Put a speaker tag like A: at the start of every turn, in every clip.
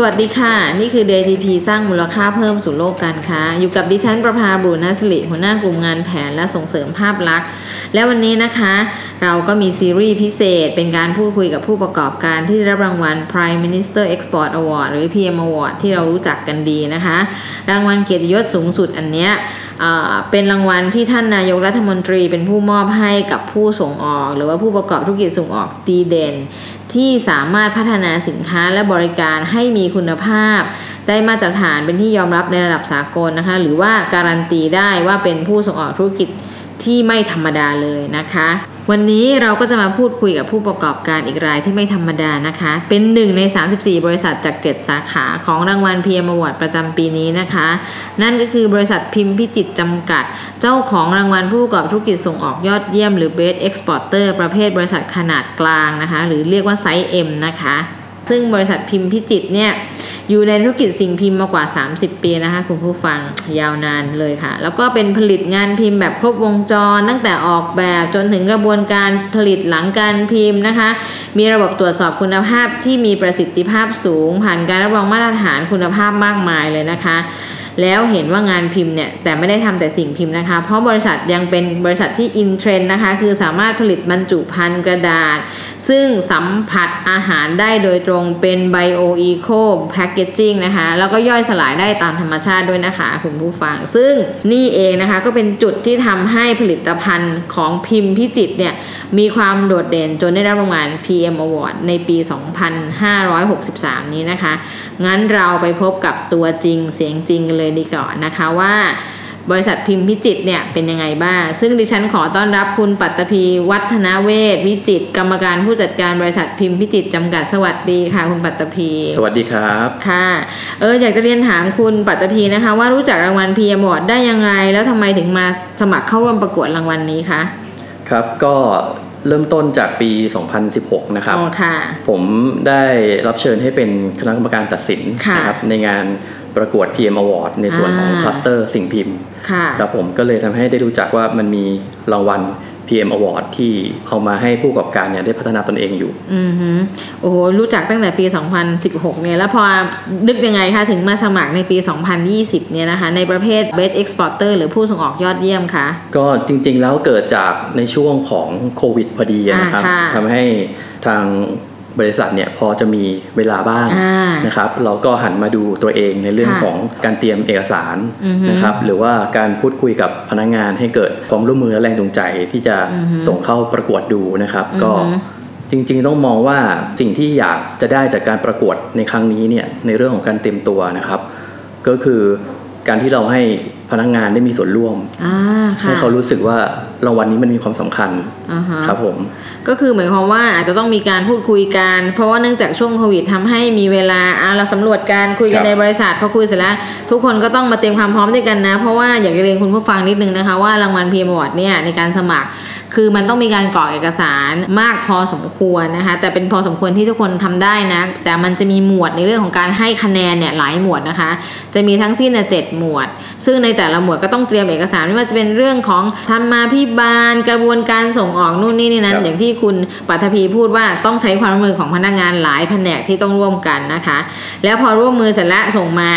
A: สวัสดีค่ะ นี่คือ DTP สร้างมูลค่าเพิ่มสู่โลกการค้า อยู่กับดิฉันประภาบุญนาสลิหัวหน้ากลุ่มงานแผนและส่งเสริมภาพลักษณ์ และวันนี้นะคะ เราก็มีซีรีส์พิเศษ เป็นการพูดคุยกับผู้ประกอบการที่ได้รับรางวัล Prime Minister Export Award หรือ PM Award ที่เรารู้จักกันดีนะคะ รางวัลเกียรติยศสูงสุดอันเนี้ยเอ่อเป็นรางวัลที่ท่านนายกรัฐมนตรีเป็นผู้มอบให้กับผู้ส่งออก หรือว่าผู้ประกอบธุรกิจส่งออกดีเด่น ที่สามารถพัฒนาสินค้าและบริการให้มีคุณภาพ ได้มาตรฐานเป็นที่ยอมรับในระดับสากลนะคะ หรือว่าการันตีได้ว่าเป็นผู้ส่งออกธุรกิจที่ไม่ธรรมดาเลยนะคะ วันนี้เราก็จะมาพูดคุยกับผู้ประกอบการอีกรายที่ไม่ธรรมดานะคะ เป็นหนึ่งใน 34 บริษัทจาก 7 สาขาของรางวัล PM Award ประจำปีนี้นะคะ นั่นก็คือบริษัทพิมพ์พิจิตจำกัด เจ้าของรางวัลผู้ประกอบธุรกิจส่งออกยอดเยี่ยมหรือ Best Exporter ประเภทบริษัทขนาดกลางนะคะ หรือเรียกว่าไซส์ M นะคะ ซึ่งบริษัทพิมพ์พิจิตเนี่ย อยู่ในธุรกิจสิ่งพิมพ์มากว่า 30 ปีนะคะคุณผู้ฟังยาวนานเลยค่ะ แล้วก็เป็นผลิตงานพิมพ์แบบครบวงจร ตั้งแต่ออกแบบจนถึงกระบวนการผลิตหลังการพิมพ์นะคะ มีระบบตรวจสอบคุณภาพที่มีประสิทธิภาพสูง ผ่านการรับรองมาตรฐานคุณภาพมากมายเลยนะคะ แล้วเห็นว่างานพิมพ์เนี่ยแต่ไม่ได้ทำแต่สิ่งพิมพ์นะคะ เพราะบริษัทยังเป็นบริษัทที่อินเทรนด์นะคะ คือสามารถผลิตบรรจุภัณฑ์กระดาษ ซึ่งสัมผัสอาหารได้โดยตรงเป็นไบโออีโคแพคเกจจิ้งนะคะ แล้วก็ย่อยสลายได้ตามธรรมชาติด้วยนะคะ คุณผู้ฟัง ซึ่งนี่เองนะคะก็เป็นจุดที่ทำให้ผลิตภัณฑ์ของพิมพ์พิจิตเนี่ยมีความโดดเด่นจนได้รับรางวัล PM Award ในปี 2563 นี้นะคะ งั้นเราไปพบกับตัวจริงเสียงจริงกันเลยดีก่อนนะคะว่าบริษัทพิมพ์พิจิตรเนี่ยเป็นยังไงบ้าง ซึ่งดิฉันขอต้อนรับคุณปัตตภีวัฒนาเวทวิจิตรกรรมการผู้จัดการบริษัทพิมพ์พิจิตรจำกัดสวัสดีค่ะ คุณปัตตภี
B: สวัสดีครับ
A: ค่ะเอออยากจะเรียนถามคุณปัตตภีนะคะ ว่ารู้จักรางวัล PM Award ได้ยังไง แล้วทำไมถึงมาสมัครเข้าร่วมประกวดรางวัลนี้คะ
B: ครับก็เริ่มต้นจากปี 2016 นะครับ
A: อ๋อค่ะ
B: ผมได้รับเชิญให้เป็นคณะกรรมการตัดสิน
A: ค่ะ
B: นะครับในงาน ประกวด PM Award ในส่วนของ
A: อ่า
B: cluster สิ่งพิมพ์
A: ค่ะ
B: ครับผมก็เลยทำให้ได้รู้จักว่ามันมีรางวัล PM Award ที่เอามาให้ผู้ประกอบการเนี่ยได้พัฒนาตนเองอยู่
A: อือฮึโอ้โหรู้จักตั้งแต่ปี 2016 เนี่ย แล้วพอนึกยังไงคะ ถึงมาสมัครในปี 2020 เนี่ยนะคะ ในประเภท Best Exporter หรือผู้ส่งออกยอดเยี่ยมคะ
B: ก็จริงๆแล้วเกิดจากในช่วงของโควิดพอดีนะครับ
A: อ่าค่ะ
B: ทำให้ทาง บริษัทเนี่ยพอจะมีเวลาบ้าง
A: อ่า
B: นะครับ เราก็หันมาดูตัวเองในเรื่อง
A: ค่ะ
B: ของการเตรียมเอกสาร
A: อือฮึ
B: นะครับ หรือว่าการพูดคุยกับพนักงานให้เกิดความร่วมมือและแรงจูงใจที่จะ
A: อือฮึ
B: ส่งเข้าประกวดดูนะครับ
A: อือฮึ
B: ก็จริงๆ ต้องมองว่าสิ่งที่อยากจะได้จากการประกวดในครั้งนี้เนี่ยในเรื่องของการเตรียมตัวนะครับ ก็คือการที่เราให้พนักงานได้มีส่วนร่วม
A: อ่าค่ะ
B: ให้เขารู้สึกว่ารางวัลนี้มันมีความสำคัญ
A: อ่าฮะ
B: ครับผม
A: ก็คือหมายความว่าอาจจะต้องมีการพูดคุยกัน เพราะว่าเนื่องจากช่วงโควิดทำให้มีเวลาอ่าเราสำรวจการคุยกันในบริษัทพอคุยเสร็จแล้ว ทุกคนก็ต้องมาเตรียมความพร้อมด้วยกันนะ เพราะว่าอยากจะเรียนคุณผู้ฟังนิดนึงนะคะว่ารางวัล PM Award เนี่ยในการสมัคร คือมันต้องมีการกรอกเอกสารมากพอสมควรนะคะ แต่เป็นพอสมควรที่ทุกคนทำได้นะ แต่มันจะมีหมวดในเรื่องของการให้คะแนนเนี่ยหลายหมวดนะคะ จะมีทั้งสิ้นเนี่ยเจ็ดหมวด ซึ่งในแต่ละหมวดก็ต้องเตรียมเอกสารไม่ว่าจะเป็นเรื่องของธรรมาภิบาล กระบวนการส่งออกนู่นนี่นี่นั้น อย่างที่คุณปัทภีพูดว่าต้องใช้ความร่วมมือของพนักงานหลายแผนกที่ต้องร่วมกันนะคะ แล้วพอร่วมมือเสร็จแล้วส่งมา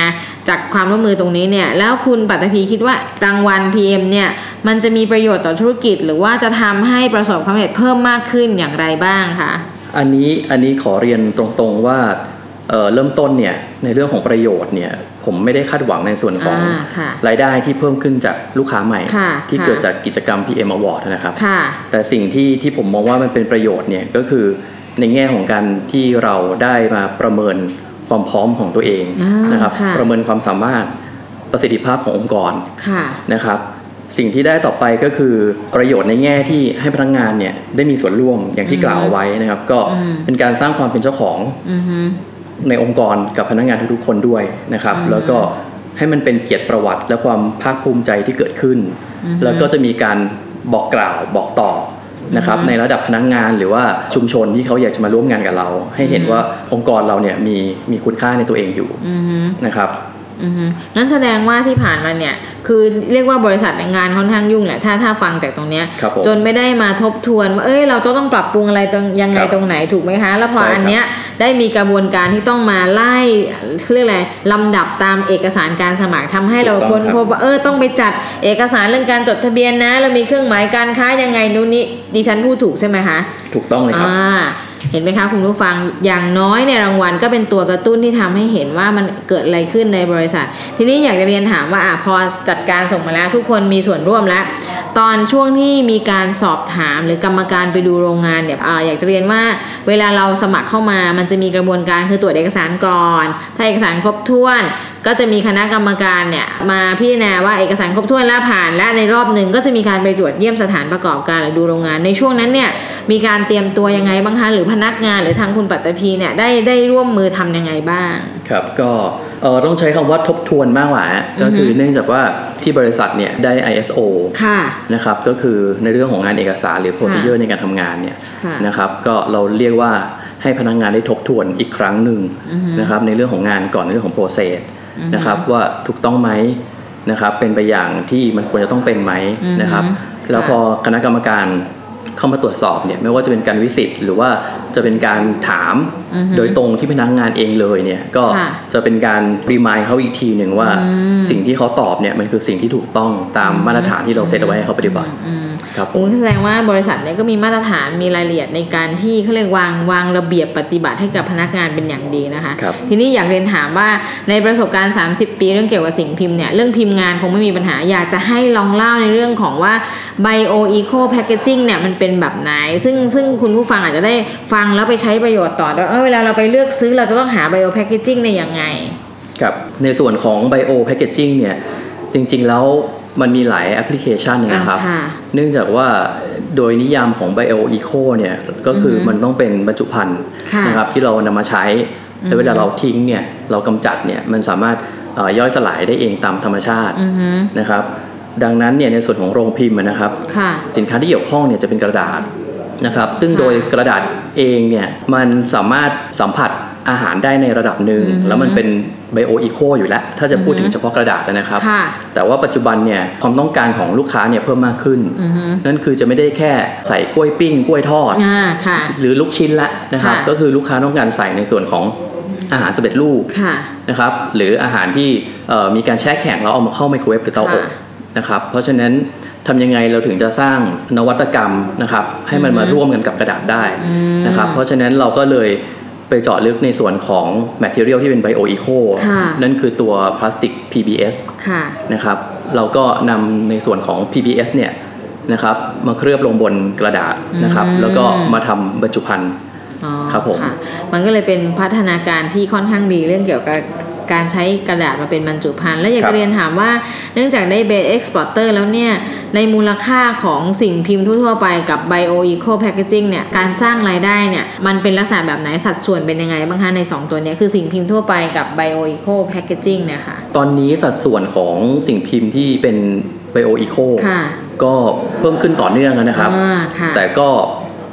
A: จากความร่วมมือตรงนี้เนี่ยแล้วคุณปัทภีคิดว่ารางวัล PM เนี่ยมันจะมีประโยชน์ต่อธุรกิจ หรือว่าจะทำให้ประสบความสำเร็จเพิ่มมากขึ้นอย่างไรบ้างคะ
B: อันนี้อันนี้ขอเรียนตรงๆว่าเอ่อเริ่มต้นเนี่ยในเรื่องของประโยชน์เนี่ยผมไม่ได้คาดหวังในส่วนของ
A: อ่าค่ะ
B: รายได้ที่เพิ่มขึ้นจากลูกค้าใหม่
A: ค่ะ
B: ที่
A: ค่ะ
B: เกิดจากกิจกรรม PM Award นะครับ
A: ค่ะ
B: แต่สิ่งที่ที่ผมมองว่ามันเป็นประโยชน์เนี่ยก็คือในแง่ของการที่เราได้มาประเมิน ความพร้อมของตัวเอง
A: อ่าน
B: นะครับ
A: ค่ะ
B: ประเมินความสามารถประสิทธิภาพขององค์กร
A: ค่ะ
B: นะครับ สิ่งที่ได้ต่อไปก็คือประโยชน์ในแง่ที่ให้พนักงานเนี่ยได้มีส่วนร่วมอย่างที่
A: อืม
B: กล่าวเอาไว้นะครับ ก็
A: อืม
B: เป็นการสร้างความเป็นเจ้าของ
A: อือฮึ
B: ในองค์กรกับพนักงานทุกๆคนด้วยนะครับ
A: อืม
B: แล้วก็ให้มันเป็นเกียรติประวัติและความภาคภูมิใจที่เกิดขึ้น
A: อือฮึ
B: แล้วก็จะมีการบอกกล่าวบอกต่อ นะครับในระดับพนักงานหรือว่าชุมชนที่เขาอยากจะมาร่วมงานกับเรา ให้เห็นว่าองค์กรเราเนี่ยมีมีคุณค่าในตัวเองอยู่
A: อือฮึ
B: นะครับ
A: อือฮึงั้นแสดงว่าที่ผ่านมาเนี่ย คือเรียกว่าบริษัทงานค่อนข้างยุ่งแหละ ถ้าถ้าฟังจากตรงเนี้ย
B: ครับผม
A: จนไม่ได้มาทบทวนว่าเอ้ยเราจะต้องปรับปรุงอะไรตรงยังไง
B: ครับ
A: ตรงไหนถูกไหมคะ แล้วพอ
B: ใช่ครับ
A: อันเนี้ยได้มีกระบวนการที่ต้องมาไล่เรียกอะไรลำดับตามเอกสารการสมัครทำให้เรา
B: ถูกต้
A: ค้
B: อง
A: น
B: ครับ
A: พบว่าเออต้องไปจัดเอกสารเรื่องการจดทะเบียนนะ เรามีเครื่องหมายการค้ายังไงนู่นนี่ดิฉันพูดถูกใช่ไหมคะ
B: ถูกต้องเลยครับ
A: อ่า เห็นไหมคะคุณผู้ฟังอย่างน้อยในรางวัลก็เป็นตัวกระตุ้นที่ทำให้เห็นว่ามันเกิดอะไรขึ้นในบริษัท ทีนี้อยากจะเรียนถามว่าอะพอจัดการส่งมาแล้วทุกคนมีส่วนร่วมแล้ว ตอนช่วงที่มีการสอบถามหรือกรรมการไปดูโรงงานเนี่ยออยากจะเรียนว่าเวลาเราสมัครเข้ามา มันจะมีกระบวนการคือตรวจเอกสารก่อน ถ้าเอกสารครบถ้วน ก็จะมีคณะกรรมการเนี่ยมาพิจารณาว่าเอกสารครบถ้วนและผ่าน และในรอบหนึ่งก็จะมีการไปตรวจเยี่ยมสถานประกอบการหรือดูโรงงานในช่วงนั้นเนี่ย มีการเตรียมตัวยังไงบ้างคะหรือพนักงานหรือทางคุณปัตตภีเนี่ยได้ได้ร่วมมือทำยังไงบ้าง
B: ครับก็เออต้องใช้คำว่าทบทวนมากกว่าฮะก็คือเนื่องจากว่าที่บริษัทเนี่ยได้ ISO
A: ค่ะ
B: นะครับก็คือในเรื่องของงานเอกสารหรือ procedure ในการทำงานเนี่ย
A: ค่ะ
B: นะครับก็เราเรียกว่าให้พนักงานได้ทบทวนอีกครั้งหนึ่ง
A: อือฮึ
B: นะครับในเรื่องของงานก่อนในเรื่องของ process
A: อือฮึ
B: นะครับว่าถูกต้องไหมนะครับเป็นไปอย่างที่มันควรจะต้องเป็นไหม
A: อือฮึ
B: นะครับ แล้ว
A: ค่ะ
B: พอคณะกรรมการ เข้ามาตรวจสอบเนี่ยไม่ว่าจะเป็นการวิสิตหรือว่าจะเป็นการถาม
A: อือฮึ
B: โดยตรงที่พนักงานเองเลยเนี่ยก็
A: ค่ะ
B: จะเป็นการรีมายเขาอีกทีหนึ่งว่า
A: อืม
B: สิ่งที่เขาตอบเนี่ยมันคือสิ่งที่ถูกต้องตามมาตรฐานที่เราเซตเอาไว้ให้เขาปฏิบัติ
A: อืม
B: ครับผม
A: โอ้แสดงว่าบริษัทเนี่ยก็มีมาตรฐานมีรายละเอียดในการที่เขาเรียกวางวางระเบียบปฏิบัติให้กับพนักงานเป็นอย่างดีนะคะ
B: ครับ
A: ทีนี้อยากเรียนถามว่าในประสบการณ์ 30 ปีเรื่องเกี่ยวกับสิ่งพิมพ์เนี่ยเรื่องพิมพ์งานคงไม่มีปัญหาอยากจะให้ลองเล่าในเรื่องของว่า bio eco packaging เนี่ยมันเป็นแบบไหน ซึ่งซึ่งคุณผู้ฟังอาจจะได้ฟังแล้วไปใช้ประโยชน์ต่อด้วยเออเวลาเราไปเลือกซื้อเราจะต้องหา bio packaging ในยยังไง
B: ครับในส่วนของ bio packaging เนี่ยจริง ๆ แล้วมันมีหลายแอปพลิเคชันนะครับ
A: อ่าค่ะ
B: เนื่องจากว่าโดยนิยามของ bio eco เนี่ยก็คืออ
A: อฮึ
B: มันต้องเป็นบรรจุภัณฑ์
A: ค่ะ
B: นะครับที่เรานำมาใช้แล้วเวลาเราทิ้งเนี่ยเรากำจัดเนี่ยมันสามารถเอ่อย่อยสลายได้เองตามธรรมชาติ
A: อือฮึ
B: นะครับ ดังนั้นเนี่ยในส่วนของโรงพิมพ์นะครับ
A: ค่ะ
B: สินค้าที่เกี่ยวข้องเนี่ยจะเป็นกระดาษนะครับ ซึ่ง
A: ค่ะ
B: โดยกระดาษเองเนี่ยมันสามารถสัมผัสอาหารได้ในระดับหนึ่ง
A: อือฮึ
B: แล้วมันเป็นไบโออีโคอยู่แล้ว ถ้าจะพูดถึงเฉพาะกระดาษนะครับ
A: ค่ะ
B: แต่ว่าปัจจุบันเนี่ยความต้องการของลูกค้าเนี่ยเพิ่มมากขึ้น
A: อือฮึ
B: นั่นคือจะไม่ได้แค่ใส่กล้วยปิ้ง กล้วยทอด
A: อ่าค่ะ
B: หรือลูกชิ้นละนะครับ
A: ค่ะ
B: ก็คือลูกค้าต้องการใส่ในส่วนของอาหารสำเร็จรูป
A: ค่ะ
B: นะครับ หรืออาหารที่เอ่อมีการแช่แข็งแล้วเอามาเข้าไมโครเวฟหรือเตาอบ
A: ค่ะ
B: นะครับเพราะฉะนั้นทำยังไงเราถึงจะสร้างนวัตกรรมนะครับให้มันมาร่วมกันกับกระดาษได้
A: อืม
B: นะครับเพราะฉะนั้นเราก็เลยไปเจาะลึกในส่วนของ Material ที่เป็น Bio Eco
A: ค่ะ
B: นั่นคือตัวพลาสติก PBS
A: ค่ะ
B: นะครับเราก็นำในส่วนของ PBS เนี่ยนะครับมาเคลือบลงบนกระดาษนะครับ
A: อืม
B: แล้วก็มาทำบรรจุภัณฑ์
A: อ๋อ
B: ครับผมะ
A: มันก็เลยเป็นพัฒนาการที่ค่อนข้างดีเรื่องเกี่ยวกับ การใช้กระดาษมาเป็นบรรจุภัณฑ์และอยาก
B: ครั
A: จะ
B: บ
A: เรียนถามว่าเนื่องจากได้เบสเอ็กซ์พอร์เตอร์แล้วเนี่ย ในมูลค่าของสิ่งพิมพ์ทั่วๆไปกับ Bio Eco Packaging เนี่ย การสร้างรายได้เนี่ย มันเป็นลักษณะแบบไหนสัดส่วนเป็นยังไงบ้างคะใน 2 ตัวเนี้ยคือสิ่งพิมพ์ทั่วไปกับ Bio Eco Packaging เนี่ยค่ะ
B: ตอนนี้สัดส่วนของสิ่งพิมพ์ที่เป็น Bio Eco
A: ค่ะ
B: ก็เพิ่มขึ้นต่อเนื่องนะครับ
A: อ่าค่ะ
B: แต่ก็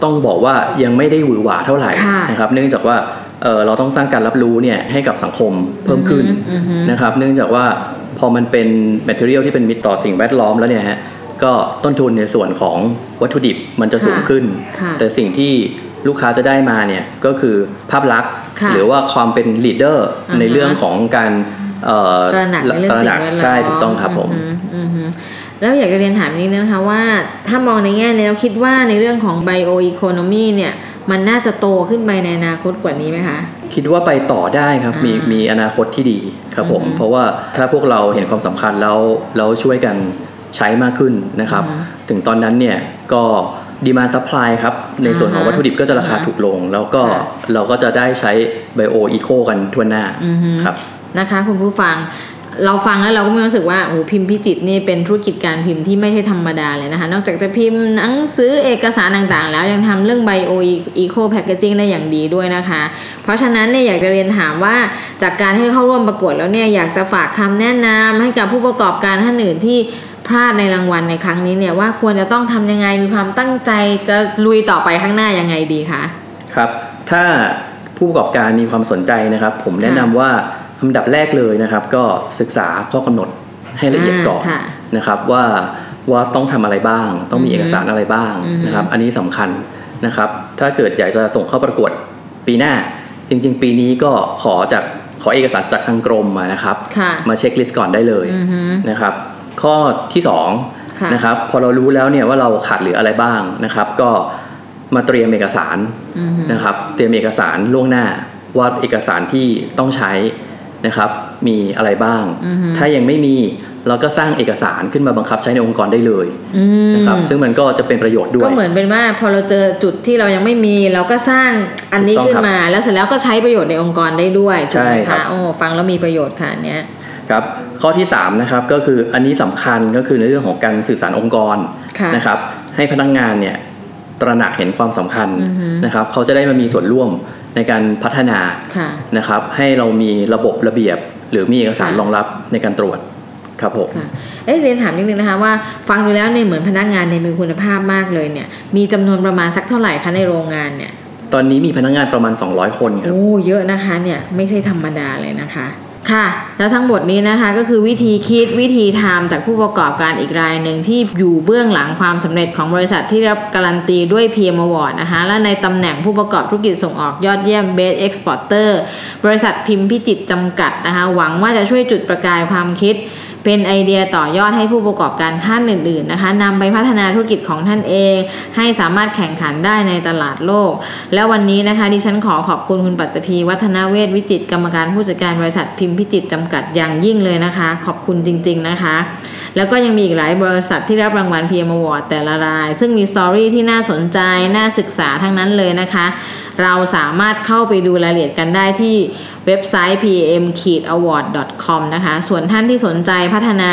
B: ต้องบอกว่ายังไม่ได้หวือหวาเท่าไหร่
A: ค่ะ
B: นะครับ เนื่องจากว่า เอ่อเราต้องสร้างการรับรู้เนี่ยให้กับสังคมเพิ่มขึ้น
A: อือฮึ
B: นะครับ เนื่องจากว่าพอมันเป็น material ที่เป็นมิตรต่อสิ่งแวดล้อมแล้วเนี่ยฮะก็ต้นทุนในส่วนของวัตถุดิบมันจะสูงขึ้น
A: ค่ะ
B: แต่สิ่งที่ลูกค้าจะได้มาเนี่ยก็คือภาพลักษณ์
A: ค่ะ
B: หรือว่าความเป็น leader
A: อ่าฮะ
B: ในเรื่องของการเอ่อ
A: ตระหนักในเรื่อง
B: ตระ
A: สิ่
B: หนั
A: ง
B: ก
A: แวดล้อม
B: ใช่ถูกต้องครับผม
A: อือฮอือฮึแล้วอยากจะเรียนถามนิดนึงนะคะว่าถ้ามองในแง่นี้เราคิดว่าในเรื่องของ bio economy เนี่ย มันน่าจะโตขึ้นไปในอนาคตกว่านี้ไหมคะ
B: คิดว่าไปต่อได้ครับมี
A: อ่ามี
B: มีอนาคตที่ดีครับผม
A: อือฮึ
B: เพราะว่าถ้าพวกเราเห็นความสำคัญแล้วแล้วช่วยกันใช้มากขึ้นนะครับ
A: อือฮึ
B: ถึงตอนนั้นเนี่ยก็ demand supply ครับ ในส่วนของ
A: อ่าฮะ
B: วัตถุดิบก็จะราคา
A: อ่าฮะ
B: ถูกลง แล้วก็
A: ค่ะ
B: เราก็จะได้ใช้ bio eco กันทั่วหน้า
A: อือฮึ
B: ครับ
A: นะคะคุณผู้ฟัง เราฟังแล้วเราก็มีความรู้สึกว่าโอ้พิมพ์พิจิตนี่เป็นธุรกิจการพิมพ์ที่ไม่ใช่ธรรมดาเลยนะคะ นอกจากจะพิมพ์หนังสือเอกสารต่างๆ แล้วยังทำเรื่อง bio eco packaging ได้อย่างดีด้วยนะคะ เพราะฉะนั้นเนี่ยอยากจะเรียนถามว่าจากการที่เข้าร่วมประกวดแล้วเนี่ยอยากจะฝากคำแนะนำให้กับผู้ประกอบการท่านอื่นที่พลาดในรางวัลในครั้งนี้เนี่ยว่าควรจะต้องทำยังไงมีความตั้งใจจะลุยต่อไปข้างหน้ายังไงดีคะ
B: ครับ ถ้าผู้ประกอบการมีความสนใจนะครับ ผมแนะนำว่า อันดับแรกเลยนะครับ ก็ศึกษาข้อกำหนดให้ละเอียดก่อน
A: อ่าค่ะ
B: นะครับว่าว่าต้องทำอะไรบ้าง ต้องมี
A: อือฮึ
B: เอกสารอะไรบ้าง
A: อือฮึ
B: นะครับ อันนี้สำคัญนะครับ ถ้าเกิดอยากจะส่งเข้าประกวดปีหน้า จริง ๆ ปีนี้ก็ขอจากขอเอกสารจากทางกรมมานะครับ
A: ค่ะ
B: มาเช็คลิสต์ก่อนได้เลย
A: อือฮึ
B: นะครับ ข้อที่สอง
A: ค่ะ
B: นะครับพอเรารู้แล้วเนี่ยว่าเราขาดเหลืออะไรบ้างนะครับ ก็มาเตรียมเอกสาร
A: อือฮึ
B: นะครับ เตรียมเอกสารล่วงหน้าว่าเอกสารที่ต้องใช้ นะครับ มีอะไรบ้าง
A: อือฮึ
B: ถ้ายังไม่มีเราก็สร้างเอกสารขึ้นมาบังคับใช้ในองค์กรได้เลย
A: อืม
B: นะครับซึ่งมันก็จะเป็นประโยชน์ด้วย
A: ก็เหมือนเป็นว่าพอเราเจอจุดที่เรายังไม่มี เราก็สร้างอันนี้
B: ถูกต้อง
A: ขึ้น
B: ครับ
A: มา แล้วเสร็จแล้วก็ใช้ประโยชน์ในองค์กรได้ด้วยถูกไหม
B: ใช่ครั
A: คะ
B: บ
A: โอ้ฟังแล้วมีประโยชน์ค่ะอันเนี้ย
B: ครับข้อที่3นะครับก็คืออันนี้สำคัญก็คือในเรื่องของการสื่อสารองค์กร
A: ค่ะ
B: นะครับให้พนักงานเนี่ยตระหนักเห็นความสำคัญ
A: อือฮึ
B: นะครับเขาจะได้มามีส่วนร่วม ในการพัฒนา
A: ค่ะ
B: นะครับ ให้เรามีระบบระเบียบ หรือมีเอกสาร
A: ค่ะ
B: รองรับในการตรวจครับผม
A: ค่ะเอ๊ะเรียนถามนิดนึงนะคะว่าฟังดูแล้วเนี่ยเหมือนพนักงานเนี่ยมีคุณภาพมากเลยเนี่ย มีจำนวนประมาณสักเท่าไหร่คะในโรงงานเนี่ย
B: ตอนนี้มีพนักงานประมาณ 200 คนครับ
A: โอ้เยอะนะคะเนี่ยไม่ใช่ธรรมดาเลยนะคะ ค่ะ แล้วทั้งหมดนี้นะคะก็คือวิธีคิดวิธีทำจากผู้ประกอบการอีกรายหนึ่งที่อยู่เบื้องหลังความสำเร็จของบริษัทที่รับการันตีด้วย PM Award นะคะและในตำแหน่งผู้ประกอบธุรกิจส่งออกยอดเยี่ยม Best Exporter บริษัทพิมพ์พิจิตรจำกัดนะคะหวังว่าจะช่วยจุดประกายความคิด เป็นไอเดียต่อยอดให้ผู้ประกอบการท่านอื่นๆนะคะนำไปพัฒนาธุรกิจของท่านเอง ให้สามารถแข่งขันได้ในตลาดโลก แล้ววันนี้นะคะดิฉันขอขอบคุณคุณปัตตภีวัฒนาเวทวิจิตกรรมการผู้จัดการบริษัทพิมพ์พิจิตจำกัดอย่างยิ่งเลยนะคะ ขอบคุณจริง ๆนะคะ แล้วก็ยังมีอีกหลายบริษัทที่รับรางวัล PM Award แต่ละราย ซึ่งมีสตอรี่ที่น่าสนใจ น่าศึกษาทั้งนั้นเลยนะคะ เราสามารถเข้าไปดูรายละเอียดกันได้ที่เว็บไซต์ pm-award.com นะคะ ส่วนท่านที่สนใจพัฒนา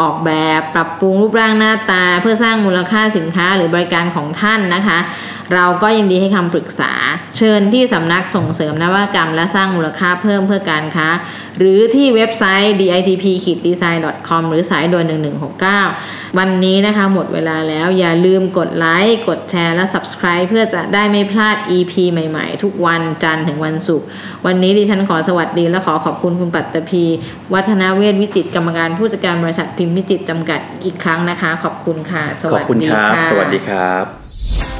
A: ออกแบบปรับปรุงรูปร่างหน้าตา เพื่อสร้างมูลค่าสินค้าหรือบริการของท่านนะคะ เราก็ยินดีให้คำปรึกษา เชิญที่สำนักส่งเสริมนวัตกรรม และสร้างมูลค่าเพิ่มเพื่อการค้า หรือที่เว็บไซต์ ditp-design.com หรือสายด่วน1169 วันนี้นะคะหมดเวลาแล้วอย่าลืมกดไลค์กดแชร์และ subscribe เพื่อจะได้ไม่พลาด EP ใหม่ๆ ทุกวันจันทร์ถึงวันศุกร์วันนี้ดิฉันขอสวัสดีและขอขอบคุณคุณปัตตภีวัฒนาเวทวิจิตกรรมการผู้จัดการบริษัทพิมพ์วิจิตรจำกัดอีกครั้งนะคะ ขอบคุณค่ะ สวั
B: บ
A: ส
B: คุณ
A: ดี
B: ครับ
A: ค่ะ
B: สวัสดีครับ